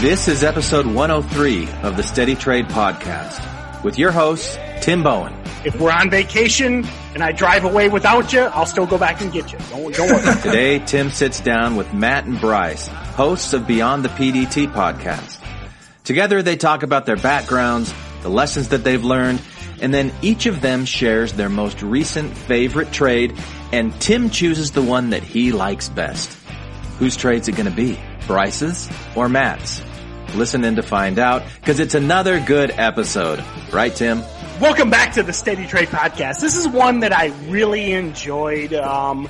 This is episode 103 of the Steady Trade Podcast with your host, Tim Bowen. If we're on vacation and I drive away without you, I'll still go back and get you. Don't, don't worry. Today, Tim sits down with Matt and Bryce, hosts of Beyond the PDT podcast. Together, they talk about their backgrounds, the lessons that they've learned, and then each of them shares their most recent favorite trade, and Tim chooses the one that he likes best. Whose trade's it gonna be? Bryce's or Matt's? Listen in to find out, cause it's another good episode. Right, Tim? Welcome back to the Steady Trade Podcast. This is one that I really enjoyed. Um,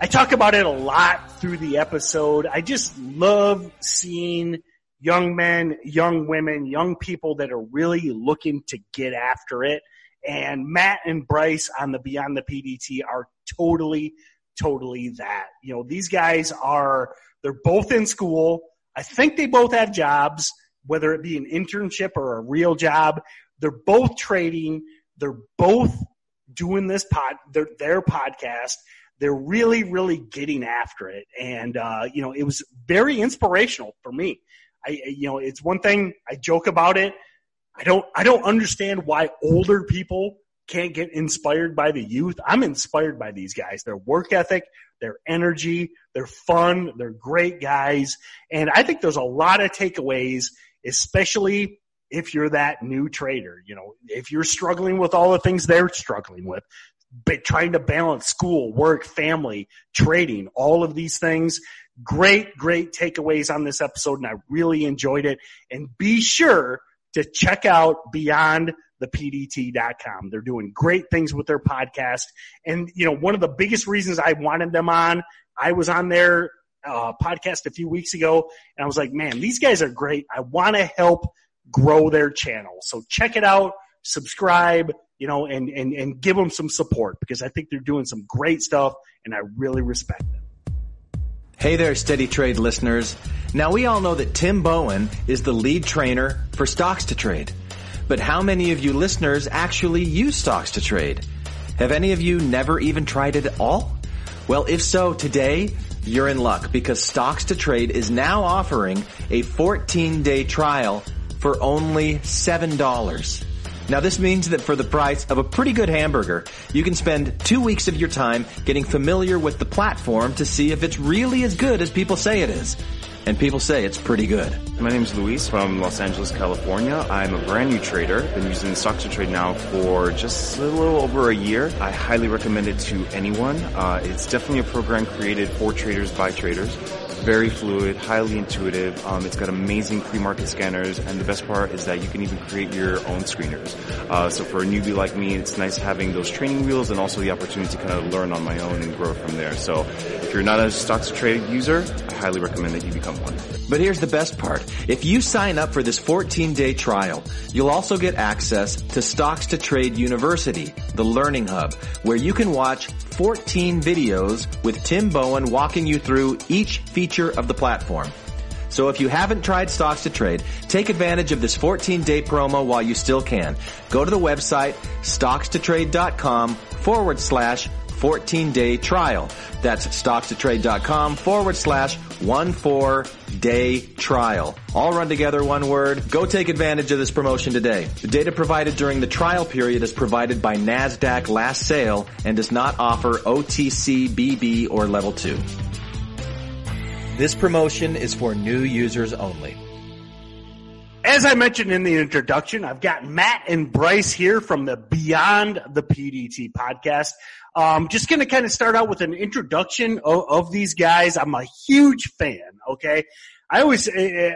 I talk about it a lot through the episode. I just love seeing young men, young women, young people that are really looking to get after it. And Matt and Bryce on the Beyond the PDT are totally, totally that. You know, these guys are, they're both in school. I think they both have jobs, whether it be an internship or a real job. They're both trading. They're both doing this pod, their, their podcast. They're really, really getting after it. And, uh, you know, it was very inspirational for me. I, you know, it's one thing I joke about it. I don't, I don't understand why older people can't get inspired by the youth. I'm inspired by these guys. Their work ethic, their energy, they're fun, they're great guys. And I think there's a lot of takeaways, especially if you're that new trader. You know, if you're struggling with all the things they're struggling with, but trying to balance school, work, family, trading, all of these things. Great, great takeaways on this episode, and I really enjoyed it. And be sure to check out beyondthepdt.com. They're doing great things with their podcast. And, you know, one of the biggest reasons I wanted them on, I was on their uh, podcast a few weeks ago, and I was like, man, these guys are great. I want to help grow their channel. So check it out, subscribe, you know, and, and, and give them some support because I think they're doing some great stuff and I really respect them. Hey there, Steady Trade listeners. Now we all know that Tim Bowen is the lead trainer for Stocks to Trade. But how many of you listeners actually use Stocks to Trade? Have any of you never even tried it at all? Well, if so, today you're in luck because Stocks to Trade is now offering a 14 day trial for only $7. Now this means that for the price of a pretty good hamburger, you can spend two weeks of your time getting familiar with the platform to see if it's really as good as people say it is. And people say it's pretty good. My name is Luis from Los Angeles, California. I'm a brand new trader. Been using Stocks to Trade now for just a little over a year. I highly recommend it to anyone. Uh, it's definitely a program created for traders by traders very fluid, highly intuitive. Um, it's got amazing pre-market scanners, and the best part is that you can even create your own screeners. Uh, so for a newbie like me, it's nice having those training wheels and also the opportunity to kind of learn on my own and grow from there. So if you're not a stocks to trade user, I highly recommend that you become one. But here's the best part. If you sign up for this 14 day trial, you'll also get access to Stocks to Trade University, the learning hub, where you can watch 14 videos with Tim Bowen walking you through each feature of the platform. So if you haven't tried Stocks to Trade, take advantage of this 14 day promo while you still can. Go to the website stockstotrade.com forward slash 14 day trial. That's stockstotrade.com forward slash one four day trial. All run together one word. Go take advantage of this promotion today. The data provided during the trial period is provided by NASDAQ last sale and does not offer OTC, BB, or level 2. This promotion is for new users only. As I mentioned in the introduction, I've got Matt and Bryce here from the Beyond the PDT podcast. Um, just going to kind of start out with an introduction of, of, these guys. I'm a huge fan. Okay, I always uh,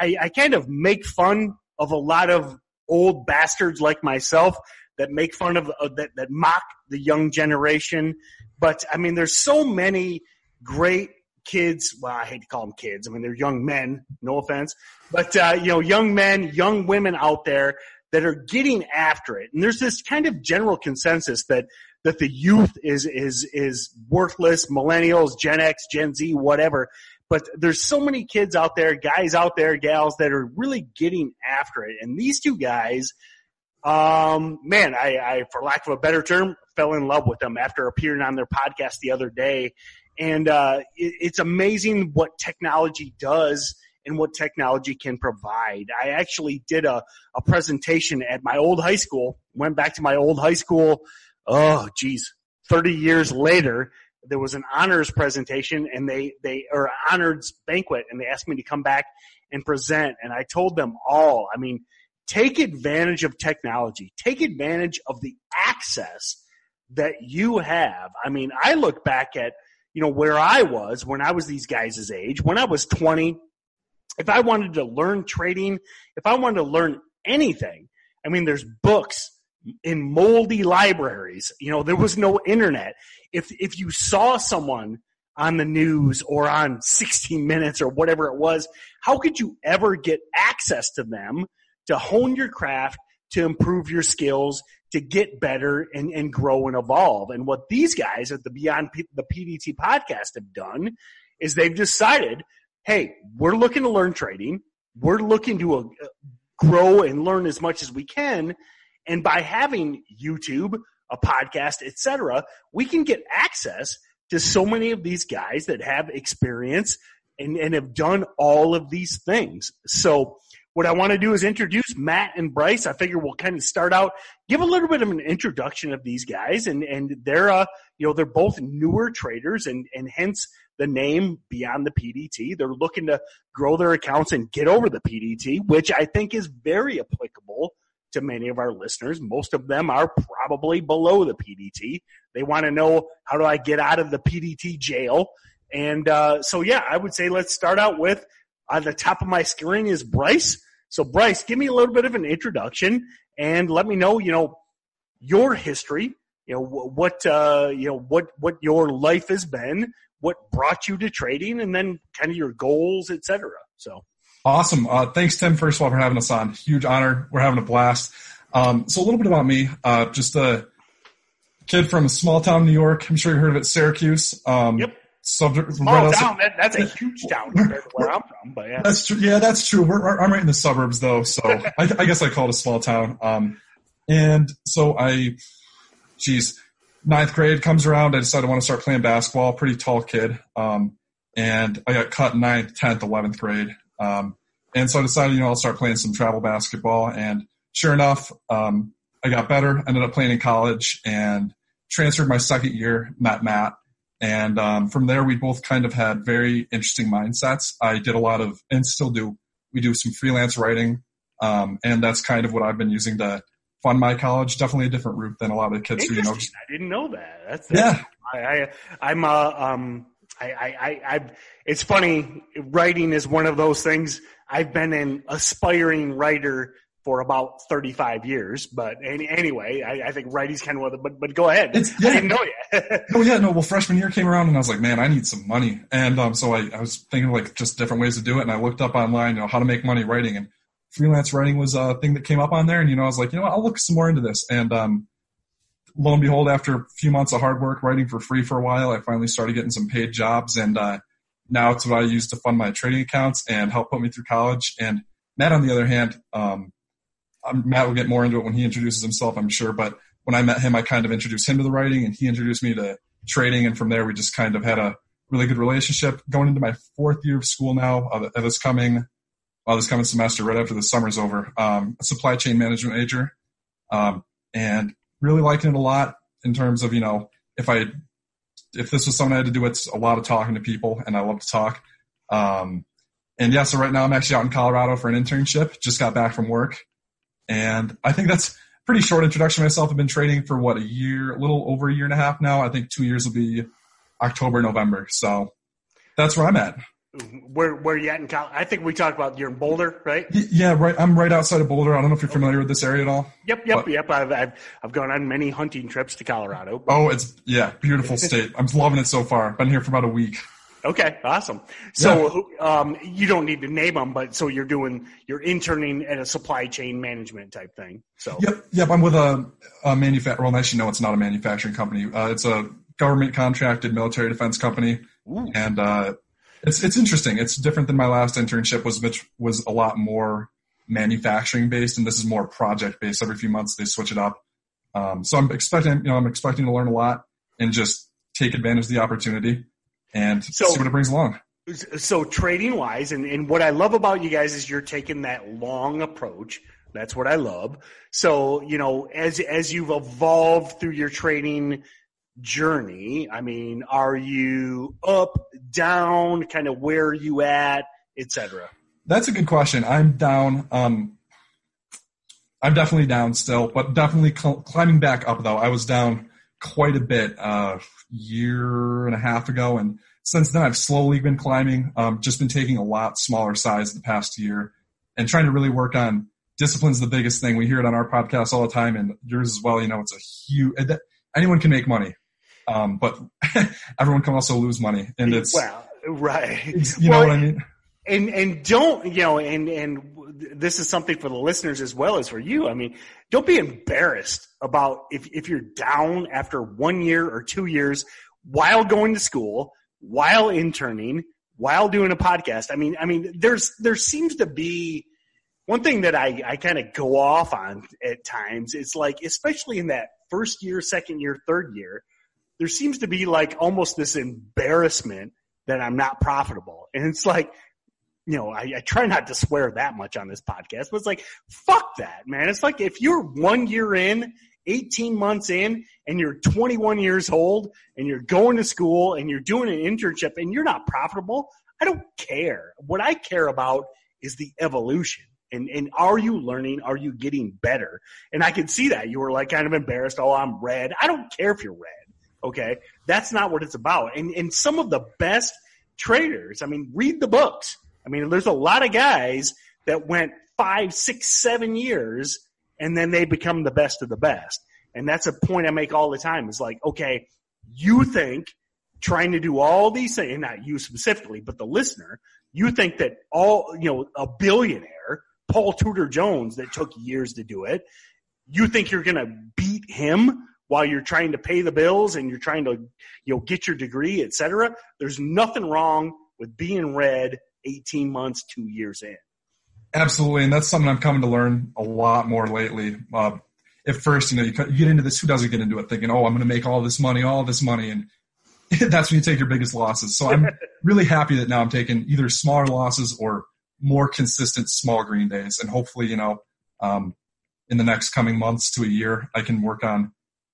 I, I kind of make fun of a lot of old bastards like myself that make fun of uh, that that mock the young generation. But I mean, there's so many great kids. Well, I hate to call them kids. I mean, they're young men. No offense, but uh, you know, young men, young women out there that are getting after it. And there's this kind of general consensus that that the youth is is is worthless, millennials, Gen X, Gen Z, whatever. But there's so many kids out there, guys out there, gals that are really getting after it. And these two guys, um, man, I, I, for lack of a better term, fell in love with them after appearing on their podcast the other day. And uh, it, it's amazing what technology does and what technology can provide. I actually did a, a presentation at my old high school, went back to my old high school, oh geez, 30 years later, there was an honors presentation and they, they, or honors banquet and they asked me to come back and present. And I told them all, I mean, take advantage of technology, take advantage of the access that you have. I mean, I look back at, you know, where I was when I was these guys' age, when I was 20, if I wanted to learn trading, if I wanted to learn anything, I mean, there's books in moldy libraries. You know, there was no internet. If, if you saw someone on the news or on 60 minutes or whatever it was, how could you ever get access to them to hone your craft, to improve your skills, to get better and, and grow and evolve? And what these guys at the Beyond P- the PDT podcast have done is they've decided, hey, we're looking to learn trading. We're looking to uh, grow and learn as much as we can. And by having YouTube, a podcast, etc., we can get access to so many of these guys that have experience and, and have done all of these things. So what I want to do is introduce Matt and Bryce. I figure we'll kind of start out, give a little bit of an introduction of these guys and, and they're, uh, you know, they're both newer traders and, and hence the name beyond the PDT. They're looking to grow their accounts and get over the PDT, which I think is very applicable to many of our listeners. Most of them are probably below the PDT. They want to know how do I get out of the PDT jail? And uh, so, yeah, I would say let's start out with on the top of my screen is Bryce. So, Bryce, give me a little bit of an introduction and let me know, you know, your history. You know what uh, you know what what your life has been, what brought you to trading, and then kind of your goals, etc. So. Awesome. Uh, thanks, Tim, first of all, for having us on. Huge honor. We're having a blast. Um, so a little bit about me. Uh, just a kid from a small town, New York. I'm sure you heard of it, Syracuse. Um, yep. Sub- small right town. That, that's a huge town compared to where I'm from. But yeah, that's true. Yeah, that's true. We're, we're, I'm right in the suburbs though, so I, I, guess I call it a small town. Um, and so I, geez, ninth grade comes around. I decided I want to start playing basketball. Pretty tall kid. Um, and I got cut ninth, tenth, eleventh grade. Um, and so I decided, you know, I'll start playing some travel basketball. And sure enough, um, I got better, ended up playing in college and transferred my second year, met Matt. And um, from there, we both kind of had very interesting mindsets. I did a lot of, and still do, we do some freelance writing. Um, and that's kind of what I've been using to fund my college. Definitely a different route than a lot of the kids who, you know. Just, I didn't know that. That's, that's yeah. I, I, I'm, uh, um, I, I, I, it's funny. Writing is one of those things. I've been an aspiring writer for about 35 years, but any, anyway, I, I, think writing's kind of one of the, but, but go ahead. It's, yeah. I didn't know you. oh yeah, no, well freshman year came around and I was like, man, I need some money. And, um, so I, I was thinking like just different ways to do it. And I looked up online, you know, how to make money writing and freelance writing was a thing that came up on there. And, you know, I was like, you know what, I'll look some more into this. And, um, lo and behold, after a few months of hard work writing for free for a while, I finally started getting some paid jobs, and uh, now it's what I use to fund my trading accounts and help put me through college. And Matt, on the other hand, um, Matt will get more into it when he introduces himself, I'm sure. But when I met him, I kind of introduced him to the writing, and he introduced me to trading, and from there we just kind of had a really good relationship. Going into my fourth year of school now, uh, this coming, uh, this coming semester, right after the summer's over, um, a supply chain management major, um, and really liking it a lot in terms of, you know, if I, if this was something I had to do, it's a lot of talking to people and I love to talk. Um, and yeah, so right now I'm actually out in Colorado for an internship, just got back from work. And I think that's pretty short introduction myself. I've been trading for what, a year, a little over a year and a half now. I think two years will be October, November. So that's where I'm at where where are you at in Cal? I think we talked about you're in Boulder, right? Yeah, right. I'm right outside of Boulder. I don't know if you're familiar with this area at all. Yep, yep, but, yep. I've, I've I've gone on many hunting trips to Colorado. Oh, it's yeah, beautiful state. I'm loving it so far. Been here for about a week. Okay, awesome. So yeah. um, you don't need to name them, but so you're doing you're interning at a supply chain management type thing. So yep, yep. I'm with a, a manufacturer. Well, actually, no, it's not a manufacturing company. Uh, it's a government contracted military defense company, Ooh. and uh, it's it's interesting. It's different than my last internship was, which was a lot more manufacturing based, and this is more project based. Every few months they switch it up. Um, so I'm expecting, you know, I'm expecting to learn a lot and just take advantage of the opportunity and so, see what it brings along. So trading wise, and, and what I love about you guys is you're taking that long approach. That's what I love. So, you know, as as you've evolved through your trading journey, I mean, are you up, down, kind of where are you at, etc.? That's a good question. I'm down. Um, I'm definitely down still, but definitely cl- climbing back up though. I was down quite a bit uh, year and a half ago, and since then I've slowly been climbing. Um, just been taking a lot smaller size the past year, and trying to really work on discipline's the biggest thing. We hear it on our podcast all the time, and yours as well. You know, it's a huge. Anyone can make money, um, but everyone can also lose money, and it's well, right. You well, know what I mean? And and don't you know? And and this is something for the listeners as well as for you. I mean, don't be embarrassed about if if you're down after one year or two years while going to school, while interning, while doing a podcast. I mean, I mean, there's there seems to be one thing that I, I kind of go off on at times. It's like, especially in that first year, second year, third year, there seems to be like almost this embarrassment that I'm not profitable. And it's like, you know, I, I, try not to swear that much on this podcast, but it's like, fuck that, man. It's like if you're one year in, 18 months in, and you're 21 years old, and you're going to school, and you're doing an internship, and you're not profitable, I don't care. What I care about is the evolution. And, and are you learning? Are you getting better? And I can see that you were like kind of embarrassed. Oh, I'm red. I don't care if you're red. Okay. That's not what it's about. And, and some of the best traders, I mean, read the books I mean, there's a lot of guys that went five, six, seven years and then they become the best of the best. And that's a point I make all the time is like, okay, you think trying to do all these things, not you specifically, but the listener, you think that all, you know, a billionaire, Paul Tudor Jones that took years to do it, you think you're going to beat him while you're trying to pay the bills and you're trying to, you know, get your degree, et cetera. There's nothing wrong with being red 18 months, two years in. Absolutely, and that's something I'm coming to learn a lot more lately. Uh, at first, you know, you, get into this. Who doesn't get into it thinking, "Oh, I'm going to make all this money, all this money," and that's when you take your biggest losses. So I'm really happy that now I'm taking either smaller losses or more consistent small green days, and hopefully, you know, um, in the next coming months to a year, I can work on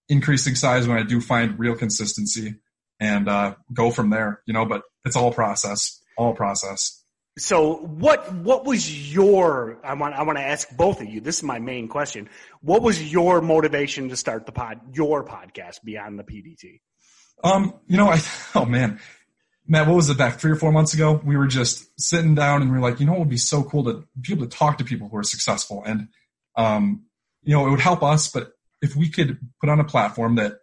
increasing size when I do find real consistency and uh, go from there. You know, but it's all process, all process. So what what was your I want I want to ask both of you. This is my main question. What was your motivation to start the pod your podcast beyond the PDT? Um, you know, I oh man. Matt, what was it back three or four months ago? We were just sitting down and we are like, you know, it would be so cool to be able to talk to people who are successful. And um, you know, it would help us, but if we could put on a platform that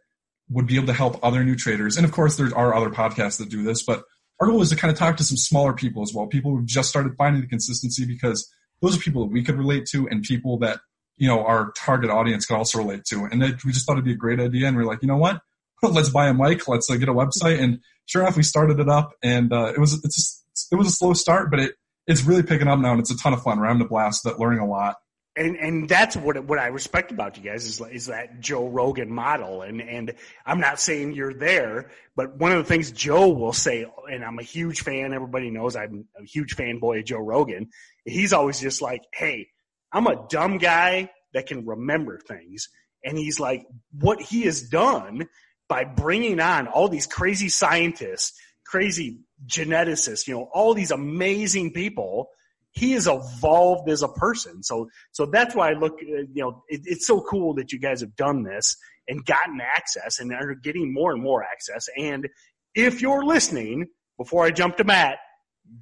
would be able to help other new traders, and of course there are other podcasts that do this, but our goal is to kind of talk to some smaller people as well, people who've just started finding the consistency because those are people that we could relate to and people that, you know, our target audience could also relate to. And we just thought it'd be a great idea. And we are like, you know what? Let's buy a mic. Let's uh, get a website. And sure enough, we started it up and, uh, it was, it's just, it was a slow start, but it, it's really picking up now and it's a ton of fun. We're having a blast, that learning a lot and and that's what what I respect about you guys is is that Joe Rogan model, and and I'm not saying you're there, but one of the things Joe will say, and I'm a huge fan. Everybody knows I'm a huge fanboy of Joe Rogan. He's always just like, "Hey, I'm a dumb guy that can remember things," and he's like, what he has done by bringing on all these crazy scientists, crazy geneticists, you know, all these amazing people he has evolved as a person. So, so that's why I look, uh, you know, it, it's so cool that you guys have done this and gotten access and are getting more and more access. And if you're listening, before I jump to Matt,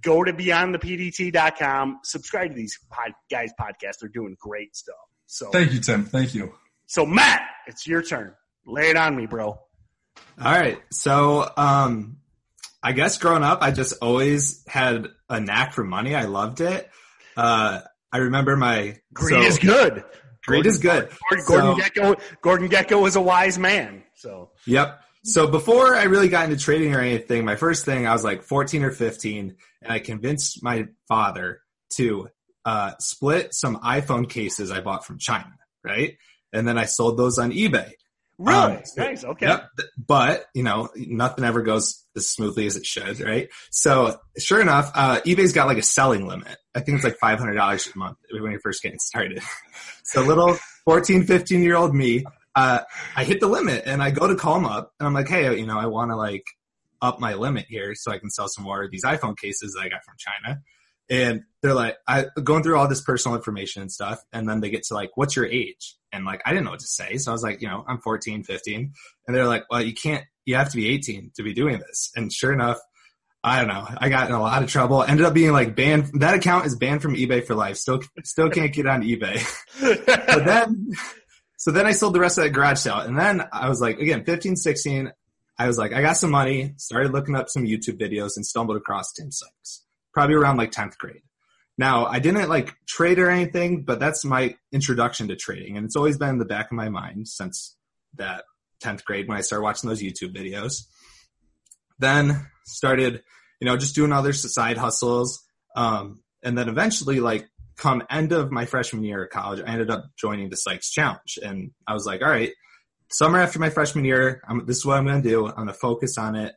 go to beyondthepdt.com, subscribe to these pod, guys' podcasts. They're doing great stuff. So thank you, Tim. Thank you. So Matt, it's your turn. Lay it on me, bro. All right. So, um, I guess growing up, I just always had a knack for money. I loved it. Uh, I remember my greed so, is good. Greed is good. Gordon, Gordon so, Gekko. Gordon Gekko was a wise man. So yep. So before I really got into trading or anything, my first thing I was like 14 or 15, and I convinced my father to uh, split some iPhone cases I bought from China, right? And then I sold those on eBay. Really? Um, nice. Okay. Yep. But, you know, nothing ever goes as smoothly as it should, right? So sure enough, uh, eBay's got like a selling limit. I think it's like $500 a month when you're first getting started. so little 14, 15 year old me, uh, I hit the limit and I go to call them up and I'm like, Hey, you know, I want to like up my limit here so I can sell some more of these iPhone cases that I got from China. And they're like, I going through all this personal information and stuff. And then they get to like, what's your age? And like, I didn't know what to say. So I was like, you know, I'm 14, 15. And they're like, well, you can't, you have to be 18 to be doing this. And sure enough, I don't know. I got in a lot of trouble. Ended up being like banned. That account is banned from eBay for life. Still, still can't get on eBay. but then, so then I sold the rest of that garage sale. And then I was like, again, 15, 16, I was like, I got some money, started looking up some YouTube videos and stumbled across Tim Sykes, probably around like 10th grade. Now, I didn't like trade or anything, but that's my introduction to trading. And it's always been in the back of my mind since that 10th grade when I started watching those YouTube videos. Then started, you know, just doing other side hustles. Um, and then eventually, like, come end of my freshman year of college, I ended up joining the Sykes Challenge. And I was like, all right, summer after my freshman year, I'm, this is what I'm going to do. I'm going to focus on it.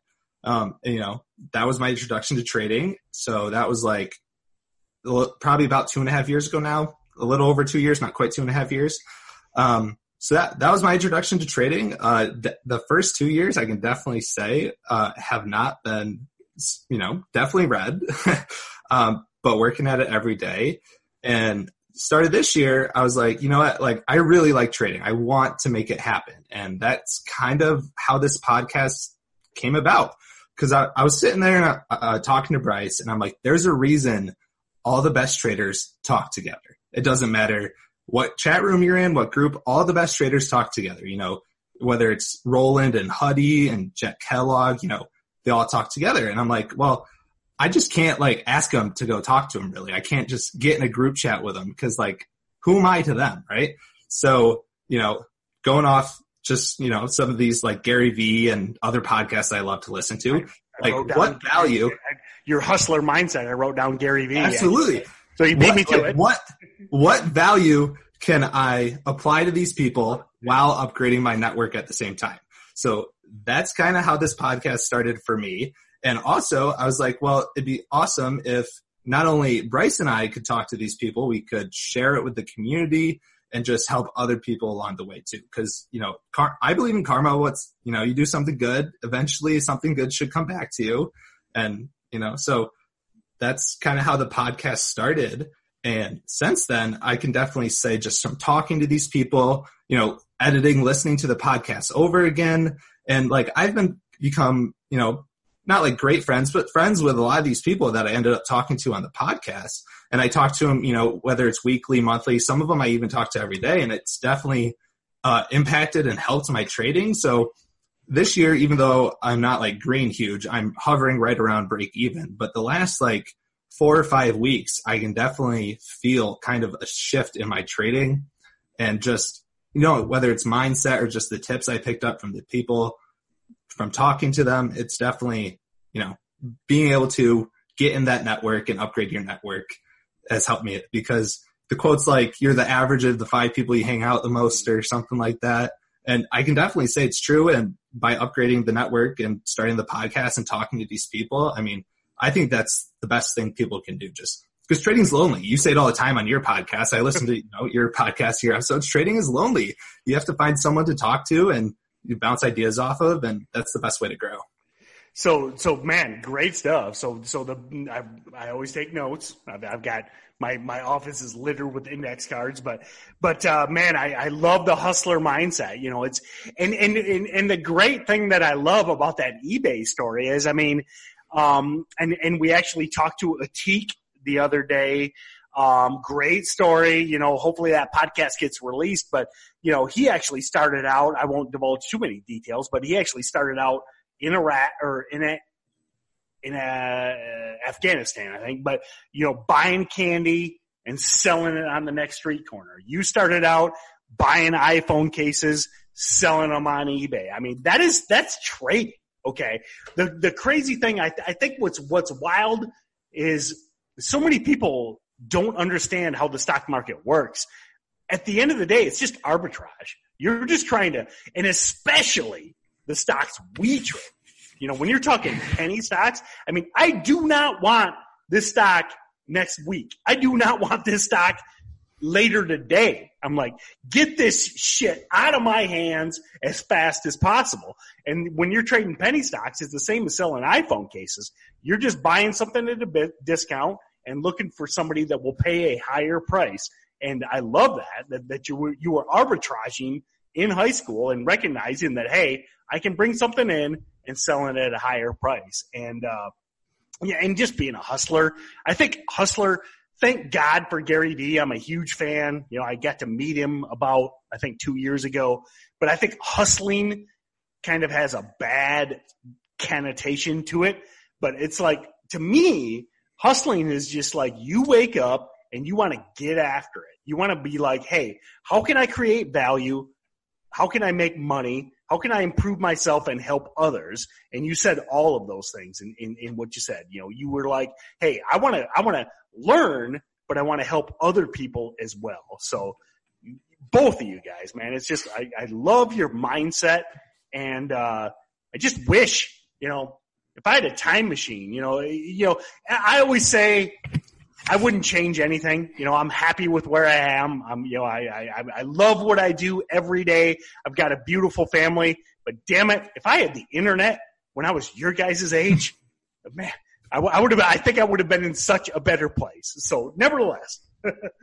Um, and, you know, that was my introduction to trading. So that was like probably about two and a half years ago now, a little over two years, not quite two and a half years. Um, so that, that was my introduction to trading. Uh, th- the first two years, I can definitely say, uh, have not been, you know, definitely red, um, but working at it every day. And started this year, I was like, you know what? Like, I really like trading. I want to make it happen. And that's kind of how this podcast came about. Cause I, I was sitting there and, uh, uh, talking to Bryce and I'm like, there's a reason all the best traders talk together. It doesn't matter what chat room you're in, what group, all the best traders talk together. You know, whether it's Roland and Huddy and Jack Kellogg, you know, they all talk together. And I'm like, well, I just can't like ask them to go talk to them really. I can't just get in a group chat with them because like, who am I to them? Right. So, you know, going off just, you know, some of these like Gary Vee and other podcasts I love to listen to, I like wrote down what value? Your hustler mindset. I wrote down Gary Vee. Absolutely. So you beat what, me to like, it. What what value can I apply to these people while upgrading my network at the same time? So that's kind of how this podcast started for me. And also, I was like, well, it'd be awesome if not only Bryce and I could talk to these people, we could share it with the community and just help other people along the way too. Cause, you know, car- I believe in karma. What's, you know, you do something good, eventually something good should come back to you. And, you know, so that's kind of how the podcast started. And since then, I can definitely say just from talking to these people, you know, editing, listening to the podcast over again. And like I've been become, you know, not like great friends, but friends with a lot of these people that I ended up talking to on the podcast. And I talk to them, you know, whether it's weekly, monthly, some of them I even talk to every day. And it's definitely uh, impacted and helped my trading. So this year, even though I'm not like green huge, I'm hovering right around break even. But the last like four or five weeks, I can definitely feel kind of a shift in my trading and just, you know, whether it's mindset or just the tips I picked up from the people from talking to them, it's definitely, you know, being able to get in that network and upgrade your network has helped me because the quote's like, you're the average of the five people you hang out the most or something like that. And I can definitely say it's true. And by upgrading the network and starting the podcast and talking to these people, I mean, I think that's the best thing people can do. Just because trading's lonely. You say it all the time on your podcast. I listen to you know, your podcast, your episodes. Trading is lonely. You have to find someone to talk to and you bounce ideas off of, and that's the best way to grow. So, so man, great stuff. So, so the I, I always take notes. I've, I've, got my my office is littered with index cards, but but uh, man, I, I love the hustler mindset. You know, it's and, and and and the great thing that I love about that eBay story is, I mean, um, and and we actually talked to Atik the other day. Um, great story. You know, hopefully that podcast gets released, but you know, he actually started out, I won't divulge too many details, but he actually started out in Iraq or in a, in a, uh, Afghanistan, I think, but you know, buying candy and selling it on the next street corner. You started out buying iPhone cases, selling them on eBay. I mean, that is, that's trading. Okay. The, the crazy thing, I, th- I think what's, what's wild is so many people don't understand how the stock market works. at the end of the day, it's just arbitrage. You're just trying to, and especially the stocks we trade. You know, when you're talking penny stocks, I mean, I do not want this stock next week. I do not want this stock later today. I'm like, get this shit out of my hands as fast as possible. And when you're trading penny stocks, it's the same as selling iPhone cases. You're just buying something at a discount and looking for somebody that will pay a higher price. And I love that, that, that you were, you were arbitraging in high school and recognizing that, hey, I can bring something in and selling it at a higher price. And, uh, yeah, and just being a hustler. I think hustler, thank God for Gary Vee. I'm a huge fan. You know, I got to meet him about, I think two years ago, but I think hustling kind of has a bad connotation to it. But it's like, to me, hustling is just like you wake up and you want to get after it. You want to be like, hey, how can I create value? How can I make money? How can I improve myself and help others? And you said all of those things in, in, in what you said. You know, you were like, hey, I want to, I want to learn, but I want to help other people as well. So both of you guys, man, it's just, I, I love your mindset and, uh, I just wish, you know, if I had a time machine, you know, you know, I always say I wouldn't change anything. You know, I'm happy with where I am. I'm, you know, I, I, I love what I do every day. I've got a beautiful family, but damn it, if I had the internet when I was your guys' age, man, I, I would have, I think I would have been in such a better place. So nevertheless,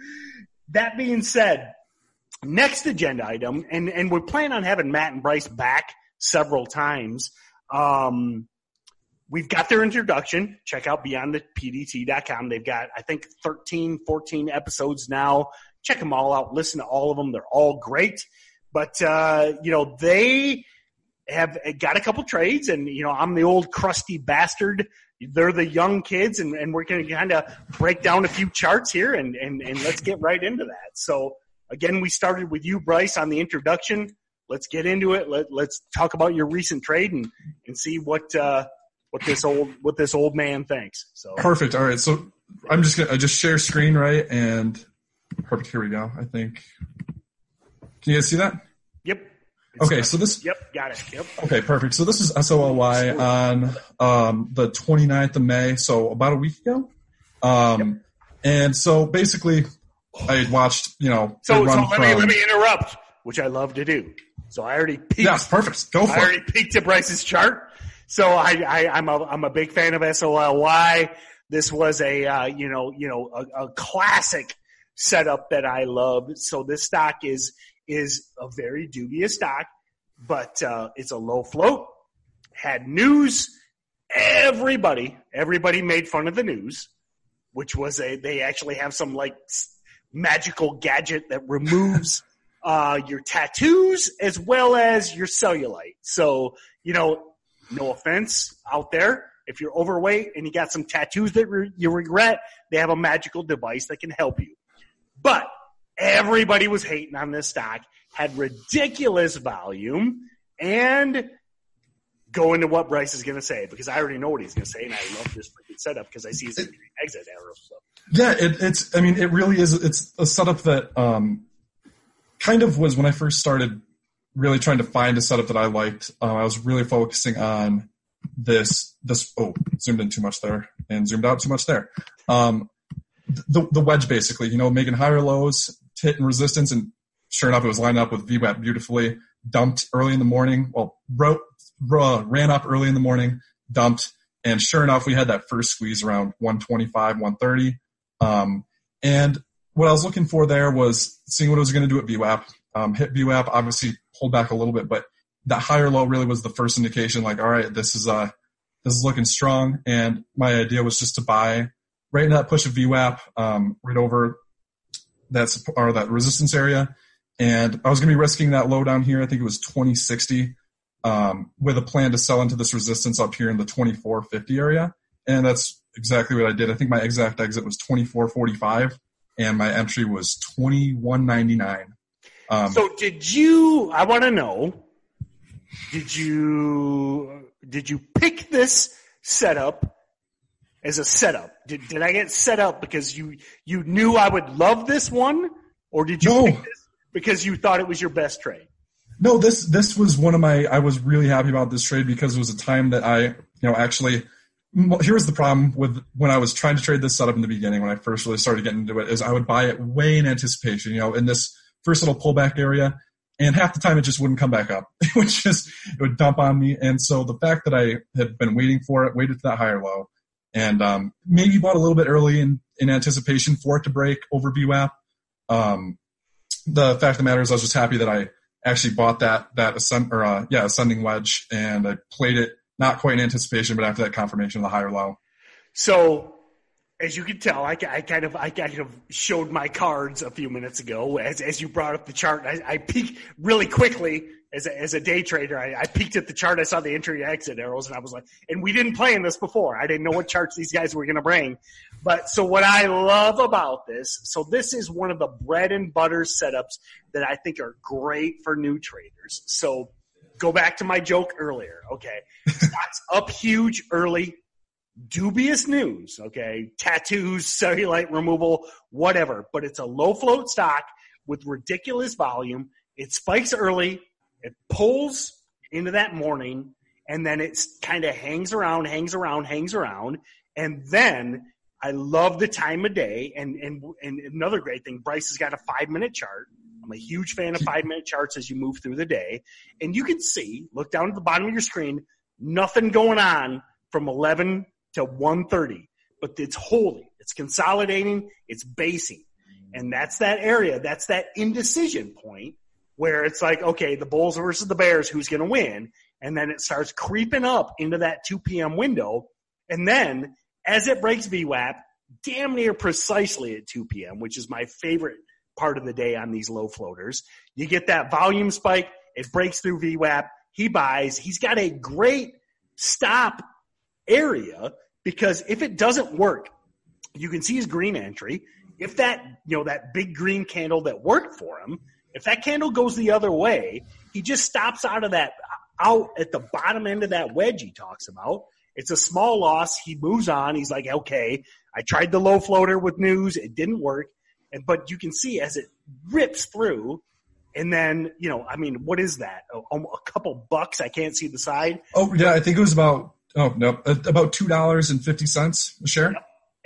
that being said, next agenda item, and, and we plan on having Matt and Bryce back several times. Um, we've got their introduction. Check out beyondthepdt.com. They've got, I think, 13, 14 episodes now. Check them all out. Listen to all of them. They're all great. But, uh, you know, they have got a couple trades and, you know, I'm the old crusty bastard. They're the young kids and, and we're going to kind of break down a few charts here and, and, and let's get right into that. So again, we started with you, Bryce, on the introduction. Let's get into it. Let, let's talk about your recent trade and, and see what, uh, what this old what this old man thinks. So perfect. All right, so I'm just gonna I just share screen right and perfect. Here we go. I think. Can you guys see that? Yep. It's okay, so this. Yep, got it. Yep. Okay, perfect. So this is SOLY on um, the 29th of May, so about a week ago. Um, yep. And so basically, I watched, you know. So, so let, from, me, let me interrupt, which I love to do. So I already peeked. Yes, perfect. Go for it. I already peeked at Bryce's chart. So I, I am a I'm a big fan of SOLY. This was a uh, you know you know a, a classic setup that I love. So this stock is is a very dubious stock, but uh, it's a low float. Had news. Everybody everybody made fun of the news, which was a they actually have some like magical gadget that removes. Uh, your tattoos as well as your cellulite. So, you know, no offense out there. If you're overweight and you got some tattoos that re- you regret, they have a magical device that can help you. But everybody was hating on this stock, had ridiculous volume, and go into what Bryce is going to say because I already know what he's going to say, and I love this freaking setup because I see his exit arrow. So. Yeah, it, it's. I mean, it really is. It's a setup that um, kind of was when I first started really trying to find a setup that I liked. Uh, I was really focusing on this, this, oh, zoomed in too much there and zoomed out too much there. Um, the, the wedge basically, you know, making higher lows, hitting resistance, and sure enough, it was lined up with VWAP beautifully. Dumped early in the morning. Well, wrote, uh, ran up early in the morning, dumped, and sure enough, we had that first squeeze around 125, 130. Um, and what I was looking for there was seeing what it was going to do at VWAP. Um, hit VWAP, obviously pulled back a little bit, but that higher low really was the first indication like, all right, this is, uh, this is looking strong. And my idea was just to buy right in that push of VWAP, um, right over that, support or that resistance area. And I was going to be risking that low down here. I think it was 2060, um, with a plan to sell into this resistance up here in the 2450 area. And that's exactly what I did. I think my exact exit was 2445 and my entry was 2199. Um, so did you? I want to know. Did you did you pick this setup as a setup? Did did I get set up because you you knew I would love this one, or did you No. pick this because you thought it was your best trade? No, this this was one of my. I was really happy about this trade because it was a time that I, you know, actually. m- Here was the problem with when I was trying to trade this setup in the beginning. When I first really started getting into it, is I would buy it way in anticipation. You know, in this first little pullback area, and half the time it just wouldn't come back up. which just it would dump on me. And so the fact that I had been waiting for it, waited for that higher low, and um, maybe bought a little bit early in in anticipation for it to break over VWAP. Um, the fact of the matter is, I was just happy that I actually bought that that ascend or uh, yeah ascending wedge, and I played it not quite in anticipation, but after that confirmation of the higher low. So, as you can tell, I, I kind of I kind of showed my cards a few minutes ago as as you brought up the chart. I, I peeked really quickly as a, as a day trader. I, I peeked at the chart. I saw the entry and exit arrows, and I was like, and we didn't play in this before. I didn't know what charts these guys were going to bring. But so what I love about this, so this is one of the bread and butter setups that I think are great for new traders. So go back to my joke earlier. Okay, stocks up huge early dubious news, okay? Tattoos, cellulite removal, whatever. But it's a low float stock with ridiculous volume. It spikes early, it pulls into that morning, and then it kind of hangs around, hangs around, hangs around. And then I love the time of day. And, and, and another great thing, Bryce has got a five minute chart. I'm a huge fan of five minute charts as you move through the day. And you can see, look down at the bottom of your screen, nothing going on from 11 to 130, but it's holding, it's consolidating, it's basing. And that's that area, that's that indecision point where it's like, okay, the Bulls versus the Bears, who's going to win? And then it starts creeping up into that 2 p.m. window. And then as it breaks VWAP, damn near precisely at 2 p.m., which is my favorite part of the day on these low floaters, you get that volume spike. It breaks through VWAP. He buys. He's got a great stop area because if it doesn't work, you can see his green entry. If that, you know, that big green candle that worked for him, if that candle goes the other way, he just stops out of that, out at the bottom end of that wedge he talks about. It's a small loss. He moves on. He's like, okay, I tried the low floater with news. It didn't work. And, but you can see as it rips through and then, you know, I mean, what is that? A, a couple bucks. I can't see the side. Oh yeah, I think it was about oh no, uh, about two dollars and fifty cents a share.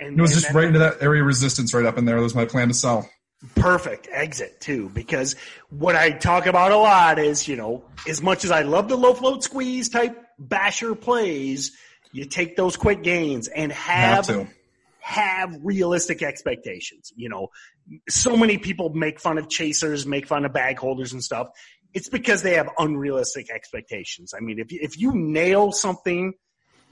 And It was and just right into that area of resistance right up in there. That was my plan to sell. perfect exit too because what I talk about a lot is, you know, as much as I love the low float squeeze type basher plays, you take those quick gains and Have have have realistic expectations. You know, so many people make fun of chasers, make fun of bag holders and stuff. It's because they have unrealistic expectations. I mean, if you, if you nail something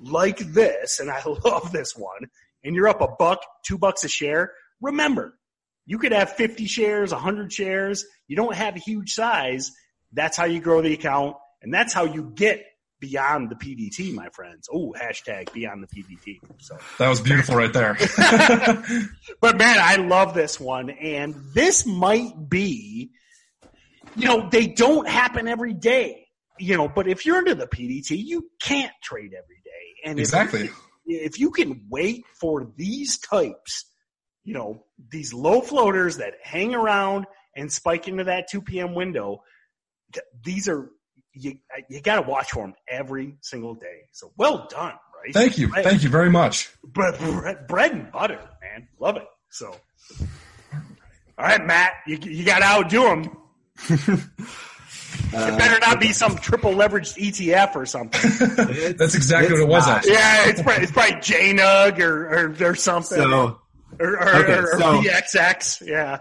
like this, and I love this one, and you're up a buck, two bucks a share, remember, you could have 50 shares, 100 shares. You don't have a huge size. That's how you grow the account, and that's how you get beyond the PDT, my friends. Oh, hashtag beyond the PDT. So That was beautiful right there. but man, I love this one, and this might be, you know, they don't happen every day, you know. But if you're into the PDT, you can't trade every and exactly. If, you can wait for these types, you know, these low floaters that hang around and spike into that 2 p.m. window, these are you. You got to watch for them every single day. So well done, right? Thank you. Thank you very much. bread, bread, bread and butter, man. Love it. So, all right, Matt, you, you got to outdo him. it better not be some triple leveraged ETF or something. That's exactly what it was. not. Actually. yeah, it's probably, it's probably JNUG or, or, or something. So or, or, okay, or, or so- BXX. Yeah.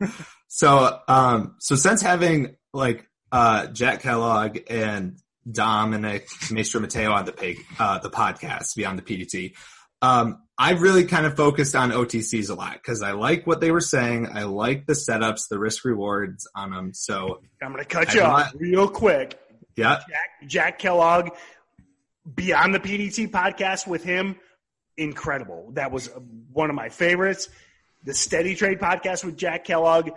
So, um, so since having like uh, Jack Kellogg and Dominic Maestro Mateo on the pig, uh, the podcast Beyond the PDT, um, I've really kind of focused on OTCs a lot because I like what they were saying. I like the setups, the risk rewards on them. So, I'm going to cut I you off real quick. yeah, Jack, Jack Kellogg, Beyond the PDT podcast with him, incredible. That was one of my favorites. The Steady Trade podcast with Jack Kellogg,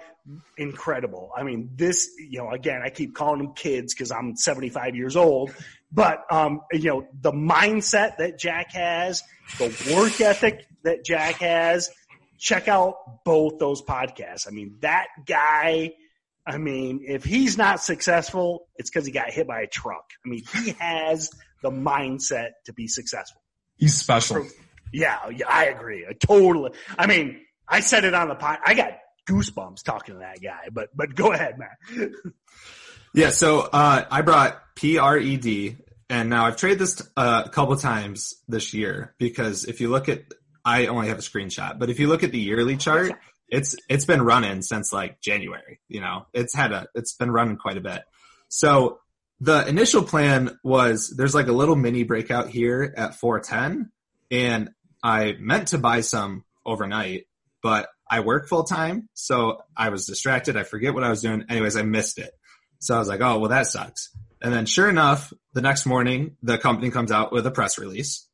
incredible. I mean, this, you know, again, I keep calling them kids because I'm 75 years old, but, um, you know, the mindset that Jack has, the work ethic that Jack has, check out both those podcasts. I mean, that guy, I mean, if he's not successful, it's because he got hit by a truck. I mean, he has the mindset to be successful. He's special. Yeah, yeah, I agree. I totally. I mean, I said it on the pod. I got goosebumps talking to that guy. But but go ahead, Matt. yeah. So uh, I brought PRED, and now I've traded this uh, a couple times this year because if you look at, I only have a screenshot, but if you look at the yearly chart, it's it's been running since like January. You know, it's had a it's been running quite a bit. So the initial plan was there's like a little mini breakout here at 410 and I meant to buy some overnight, but I work full time, so I was distracted. I forget what I was doing. Anyways, I missed it. So I was like, oh, well, that sucks. And then sure enough, the next morning, the company comes out with a press release.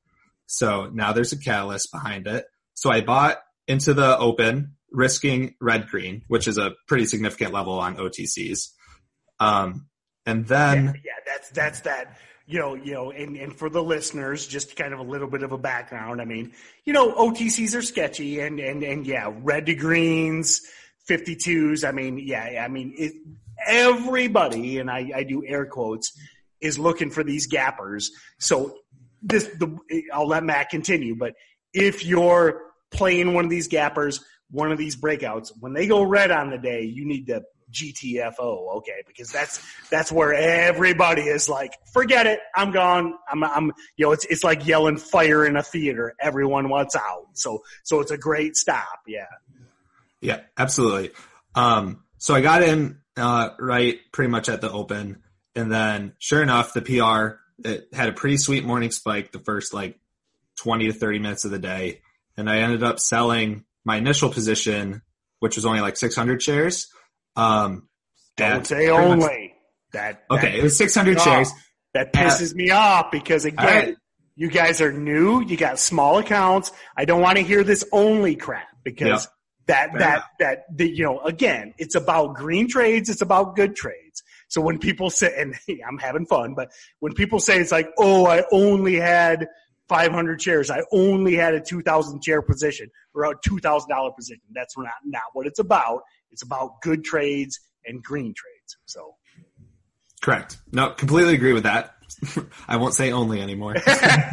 So now there's a catalyst behind it. So I bought into the open, risking red green, which is a pretty significant level on OTCs. Um, and then yeah, yeah, that's that's that you know, you know, and, and for the listeners, just kind of a little bit of a background. I mean, you know, OTCs are sketchy and, and, and yeah, red to greens, 52s. I mean, yeah, I mean, it, everybody, and I, I do air quotes, is looking for these gappers. So this, the, I'll let Matt continue, but if you're playing one of these gappers, one of these breakouts, when they go red on the day, you need to GTFO, okay, because that's that's where everybody is like, forget it, I'm gone. I'm I'm you know, it's it's like yelling fire in a theater. Everyone wants out. So so it's a great stop, yeah. Yeah, absolutely. Um so I got in uh right pretty much at the open and then sure enough the PR it had a pretty sweet morning spike the first like 20 to 30 minutes of the day and I ended up selling my initial position which was only like 600 shares um, Don't say only. That, that okay, it was 600 shares. That pisses uh, me off because again, right. you guys are new. You got small accounts. I don't want to hear this only crap because yep. That, that, that, the, you know, again, it's about green trades. It's about good trades. So when people say, and hey, I'm having fun, but when people say it's like, oh, I only had 500 shares, I only had a 2,000 share position or a $2,000 position. That's not, not what it's about. It's about good trades and green trades. So. Correct. No, completely agree with that. I won't say only anymore.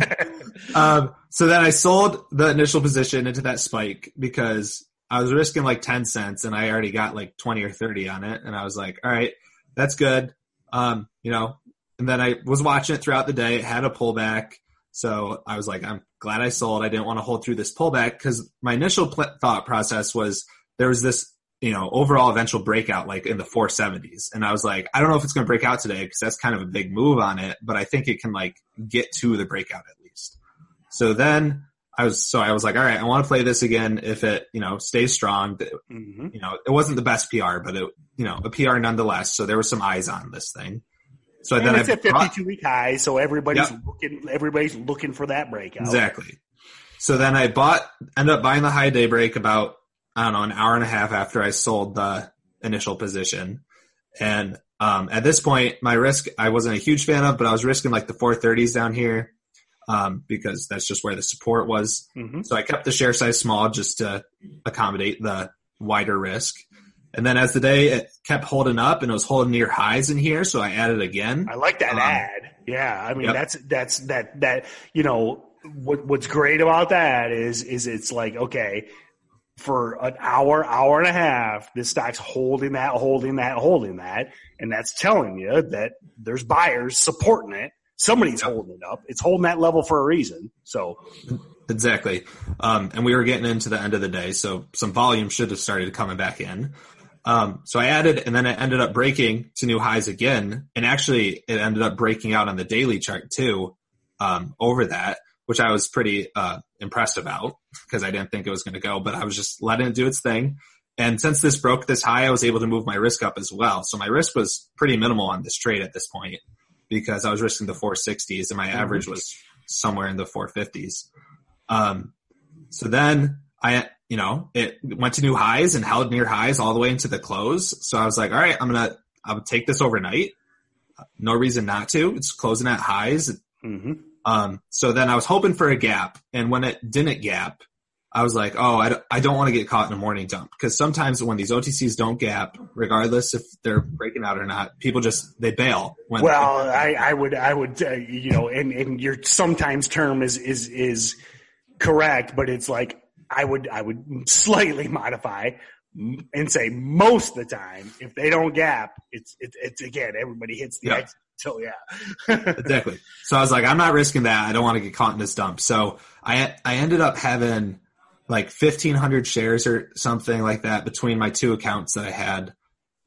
um, so then I sold the initial position into that spike because I was risking like 10 cents and I already got like 20 or 30 on it. And I was like, all right, that's good. Um, you know, and then I was watching it throughout the day. It had a pullback. So I was like, I'm glad I sold. I didn't want to hold through this pullback because my initial pl- thought process was there was this you know, overall eventual breakout like in the 470s. And I was like, I don't know if it's going to break out today because that's kind of a big move on it, but I think it can like get to the breakout at least. So then I was, so I was like, all right, I want to play this again if it, you know, stays strong. Mm-hmm. You know, it wasn't the best PR, but it, you know, a PR nonetheless. So there were some eyes on this thing. So and then it's I a 52 week high. So everybody's yep. looking, everybody's looking for that breakout. Exactly. So then I bought, ended up buying the high day break about I don't know, an hour and a half after I sold the initial position. And um, at this point, my risk I wasn't a huge fan of, but I was risking like the 430s down here um, because that's just where the support was. Mm-hmm. So I kept the share size small just to accommodate the wider risk. And then as the day it kept holding up and it was holding near highs in here, so I added again. I like that um, ad. Yeah, I mean yep. that's that's that that you know what what's great about that is is it's like okay for an hour, hour and a half, this stock's holding that, holding that, holding that. And that's telling you that there's buyers supporting it. Somebody's holding it up. It's holding that level for a reason. So exactly. Um, and we were getting into the end of the day. So some volume should have started coming back in. Um, so I added, and then it ended up breaking to new highs again. And actually it ended up breaking out on the daily chart too, um, over that which I was pretty uh, impressed about because I didn't think it was going to go, but I was just letting it do its thing. And since this broke this high, I was able to move my risk up as well. So my risk was pretty minimal on this trade at this point because I was risking the 460s and my mm-hmm. average was somewhere in the 450s. Um, so then I, you know, it went to new highs and held near highs all the way into the close. So I was like, all right, I'm going to, I'll take this overnight. No reason not to. It's closing at highs. Mm-hmm. Um, so then I was hoping for a gap, and when it didn't gap, I was like, oh, I don't, want to get caught in a morning dump because sometimes when these OTCs don't gap, regardless if they're breaking out or not, people just they bail. When well, I, I would I would uh, you know, and and your sometimes term is is is correct, but it's like I would I would slightly modify and say most of the time if they don't gap, it's it's, it's again everybody hits the yeah. exit. So yeah, exactly. So I was like, I'm not risking that. I don't want to get caught in this dump. So I I ended up having like 1500 shares or something like that between my two accounts that I had.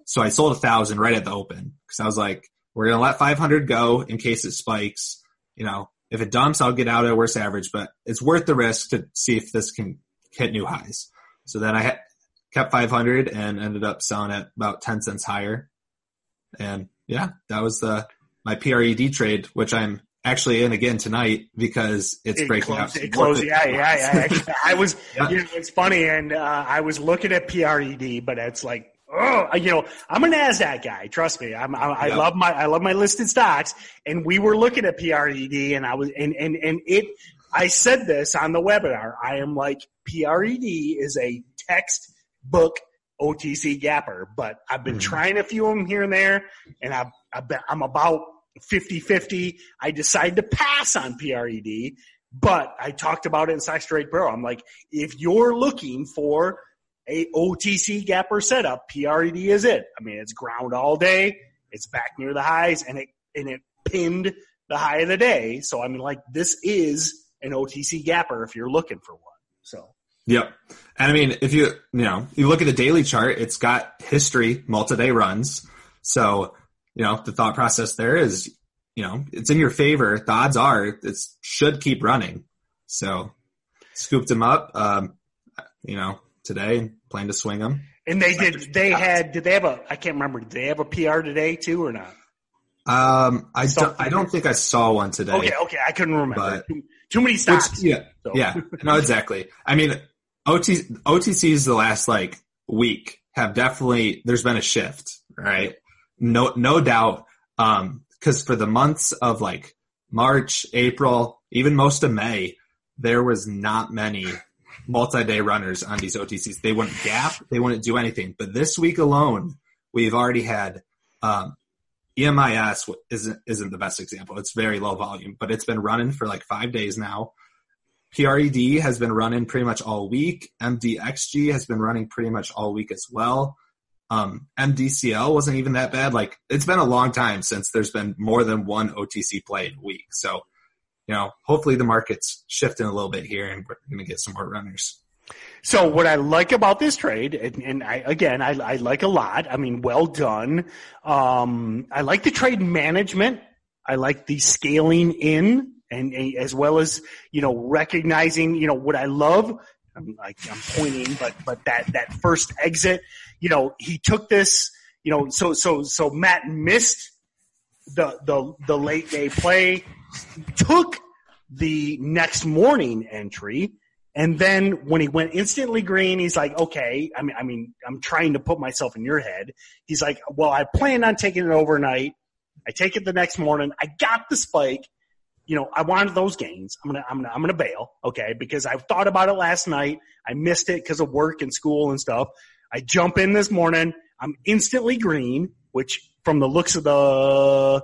So I sold a thousand right at the open because I was like, we're going to let 500 go in case it spikes. You know, if it dumps, I'll get out at a worse average, but it's worth the risk to see if this can hit new highs. So then I kept 500 and ended up selling at about 10 cents higher. And yeah, that was the, my PRED trade, which I'm actually in again tonight because it's it breaking closed, out. It closed, yeah, yeah, yeah. I was, yeah. You know, it's funny, and uh, I was looking at PRED, but it's like, oh, you know, I'm a Nasdaq guy. Trust me, I'm, I, I love my, I love my listed stocks, and we were looking at PRED, and I was, and and and it. I said this on the webinar. I am like PRED is a textbook OTC gapper, but I've been mm-hmm. trying a few of them here and there, and I've, I've been, I'm about 50-50. I decided to pass on PRED, but I talked about it in Stocks Trade Pro. I'm like, if you're looking for a OTC gapper setup, PRED is it. I mean, it's ground all day. It's back near the highs and it, and it pinned the high of the day. So I mean, like, this is an OTC gapper if you're looking for one. So. Yep. And I mean, if you, you know, you look at the daily chart, it's got history, multi-day runs. So you know, the thought process there is, you know, it's in your favor. The odds are it should keep running. So scooped him up, um, you know, today and plan to swing him. And they did, they had, did they have a, I can't remember, did they have a PR today too or not? Um, I don't, I don't think I saw one today. Okay. Okay. I couldn't remember. Too, too, many stocks. Which, yeah. So. Yeah. No, exactly. I mean, OT, OTCs the last like week have definitely, there's been a shift, right? No no doubt um because for the months of like march april even most of may there was not many multi-day runners on these otcs they wouldn't gap they wouldn't do anything. But this week alone we've already had um emis isn't isn't the best example. It's very low volume but it's been running for like five days now. Pred has been running pretty much all week. Mdxg has been running pretty much all week as well um, MDCL wasn't even that bad. Like it's been a long time since there's been more than one OTC play in a week. So, you know, hopefully the market's shifting a little bit here and we're going to get some more runners. So what I like about this trade, and, and I, again, I, I, like a lot. I mean, well done. Um, I like the trade management. I like the scaling in and, and, as well as, you know, recognizing, you know, what I love. I'm like, I'm pointing, but, but that, that first exit, you know, he took this, you know, so, so, so Matt missed the, the, the late day play, took the next morning entry. And then when he went instantly green, he's like, okay, I mean, I mean, I'm trying to put myself in your head. He's like, well, I planned on taking it overnight. I take it the next morning. I got the spike. You know, I wanted those gains. I'm gonna, I'm gonna, I'm gonna bail. Okay. Because I thought about it last night. I missed it because of work and school and stuff. I jump in this morning. I'm instantly green, which from the looks of the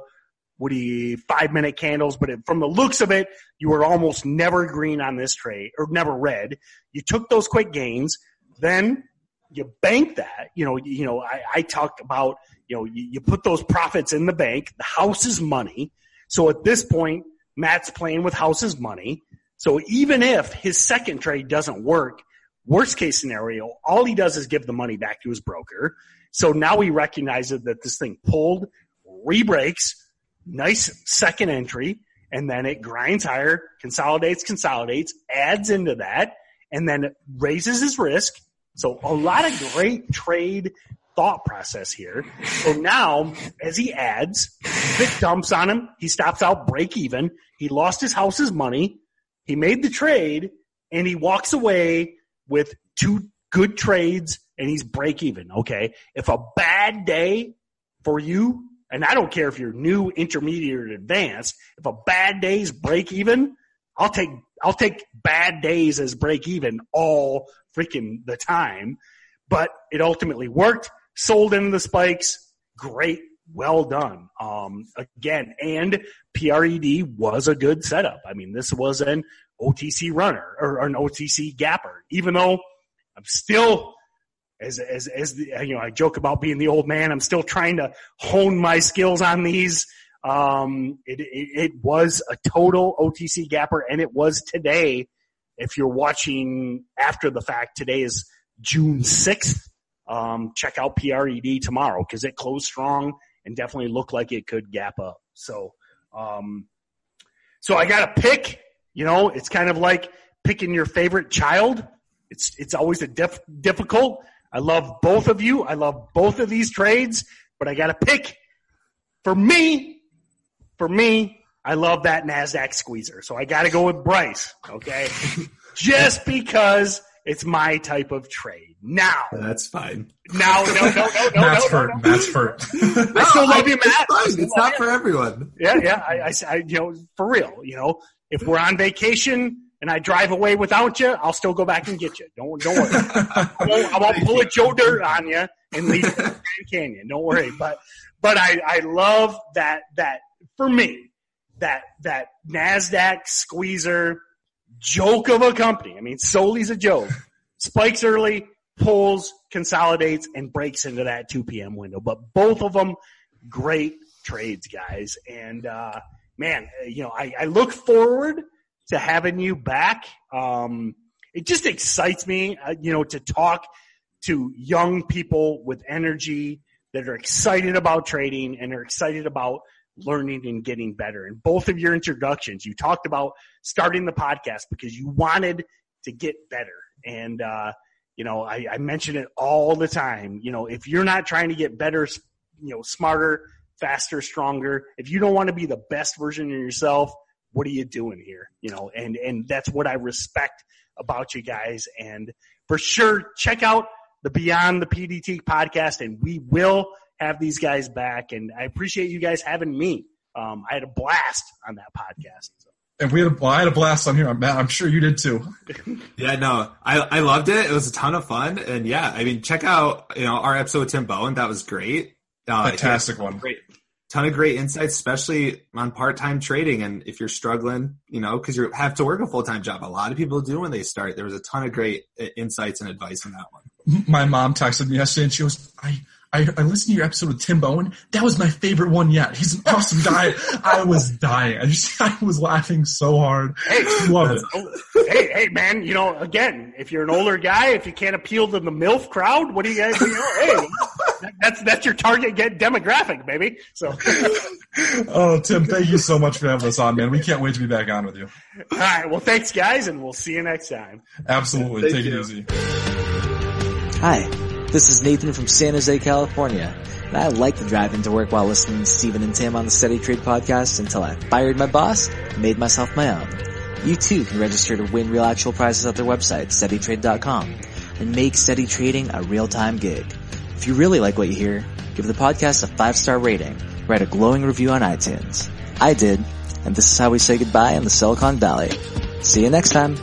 what do you five minute candles, but it, from the looks of it, you were almost never green on this trade or never red. You took those quick gains, then you bank that. You know, you know, I, I talked about you know you, you put those profits in the bank. The house is money. So at this point, Matt's playing with house's money. So even if his second trade doesn't work, Worst case scenario, all he does is give the money back to his broker. So now he recognizes that this thing pulled, re-breaks, nice second entry, and then it grinds higher, consolidates, consolidates, adds into that, and then raises his risk. So a lot of great trade thought process here. So now, as he adds, Vic dumps on him. He stops out break even. He lost his house's money. He made the trade and he walks away with two good trades and he's break even. Okay. If a bad day for you, and I don't care if you're new, intermediate, or advanced, if a bad day's break even, I'll take I'll take bad days as break even all freaking the time. But it ultimately worked. Sold into the spikes. Great. Well done. Um, again, and PRED was a good setup. I mean, this was an OTC runner or, an OTC gapper, even though I'm still as as as the, you know, I joke about being the old man. I'm still trying to hone my skills on these. Um, it, it, it was a total OTC gapper, and it was today. If you're watching after the fact, today is June sixth. Um, check out PRED tomorrow because it closed strong and definitely looked like it could gap up. So, um, so I got to pick. You know, it's kind of like picking your favorite child. It's it's always a diff- difficult. I love both of you. I love both of these trades, but I got to pick. For me, for me, I love that Nasdaq squeezer, so I got to go with Bryce. Okay, just because it's my type of trade. Now that's fine. Now, no, no, no, no, Matt's no, hurt. no, no. Matt's hurt. I still love you, Matt. It's fine. It's not for everyone. Yeah, yeah. I, I, I, you know, for real. You know, if we're on vacation and I drive away without you, I'll still go back and get you. Don't, don't worry. I won't, I won't pull a Joe Dirt on you and leave you in the Grand Canyon. Don't worry. But, but I, I love that, that for me, that, that NASDAQ squeezer joke of a company. I mean, Soli's a joke. Spikes early, pulls, consolidates, and breaks into that 2 p.m. window. But both of them, great trades, guys. And, uh, man, you know, I, I look forward to having you back. Um, it just excites me, uh, you know, to talk to young people with energy that are excited about trading and are excited about learning and getting better. And both of your introductions, you talked about starting the podcast because you wanted to get better. And, uh, you know, I, I mention it all the time. You know, if you're not trying to get better, you know, smarter, faster, stronger, if you don't want to be the best version of yourself, what are you doing here? You know, and, and that's what I respect about you guys. And for sure, check out the Beyond the PDT podcast and we will have these guys back. And I appreciate you guys having me. Um, I had a blast on that podcast. So. and we had a, well, I had a blast on here. Matt, I'm sure you did too. Yeah, no, I, I loved it. It was a ton of fun. And yeah, I mean, check out, you know, our episode with Tim Bohen. That was great. Uh, Fantastic one. Great. Ton of great insights, especially on part-time trading. And if you're struggling, you know, cause you have to work a full-time job. A lot of people do when they start. There was a ton of great uh, insights and advice in that one. My mom texted me yesterday and she goes, I, I, I listened to your episode with Tim Bohen. That was my favorite one yet. He's an awesome guy. I was dying. I just, I was laughing so hard. Hey, Love it. Oh, hey, hey, man! You know, again, if you're an older guy, if you can't appeal to the milf crowd, what do you guys? You know, hey, that's that's your target get demographic, baby. So, Oh, Tim, thank you so much for having us on, man. We can't wait to be back on with you. all right. Well, thanks, guys, and we'll see you next time. Absolutely. Thank Take you. it easy. Hi, this is Nathan from San Jose, California, and I like to drive into work while listening to Steven and Tim on the Steady Trade podcast until I fired my boss and made myself my own. You too can register to win real actual prizes at their website, steadytrade.com, and make steady trading a real-time gig. If you really like what you hear, give the podcast a five-star rating, write a glowing review on iTunes. I did, and this is how we say goodbye in the Silicon Valley. See you next time.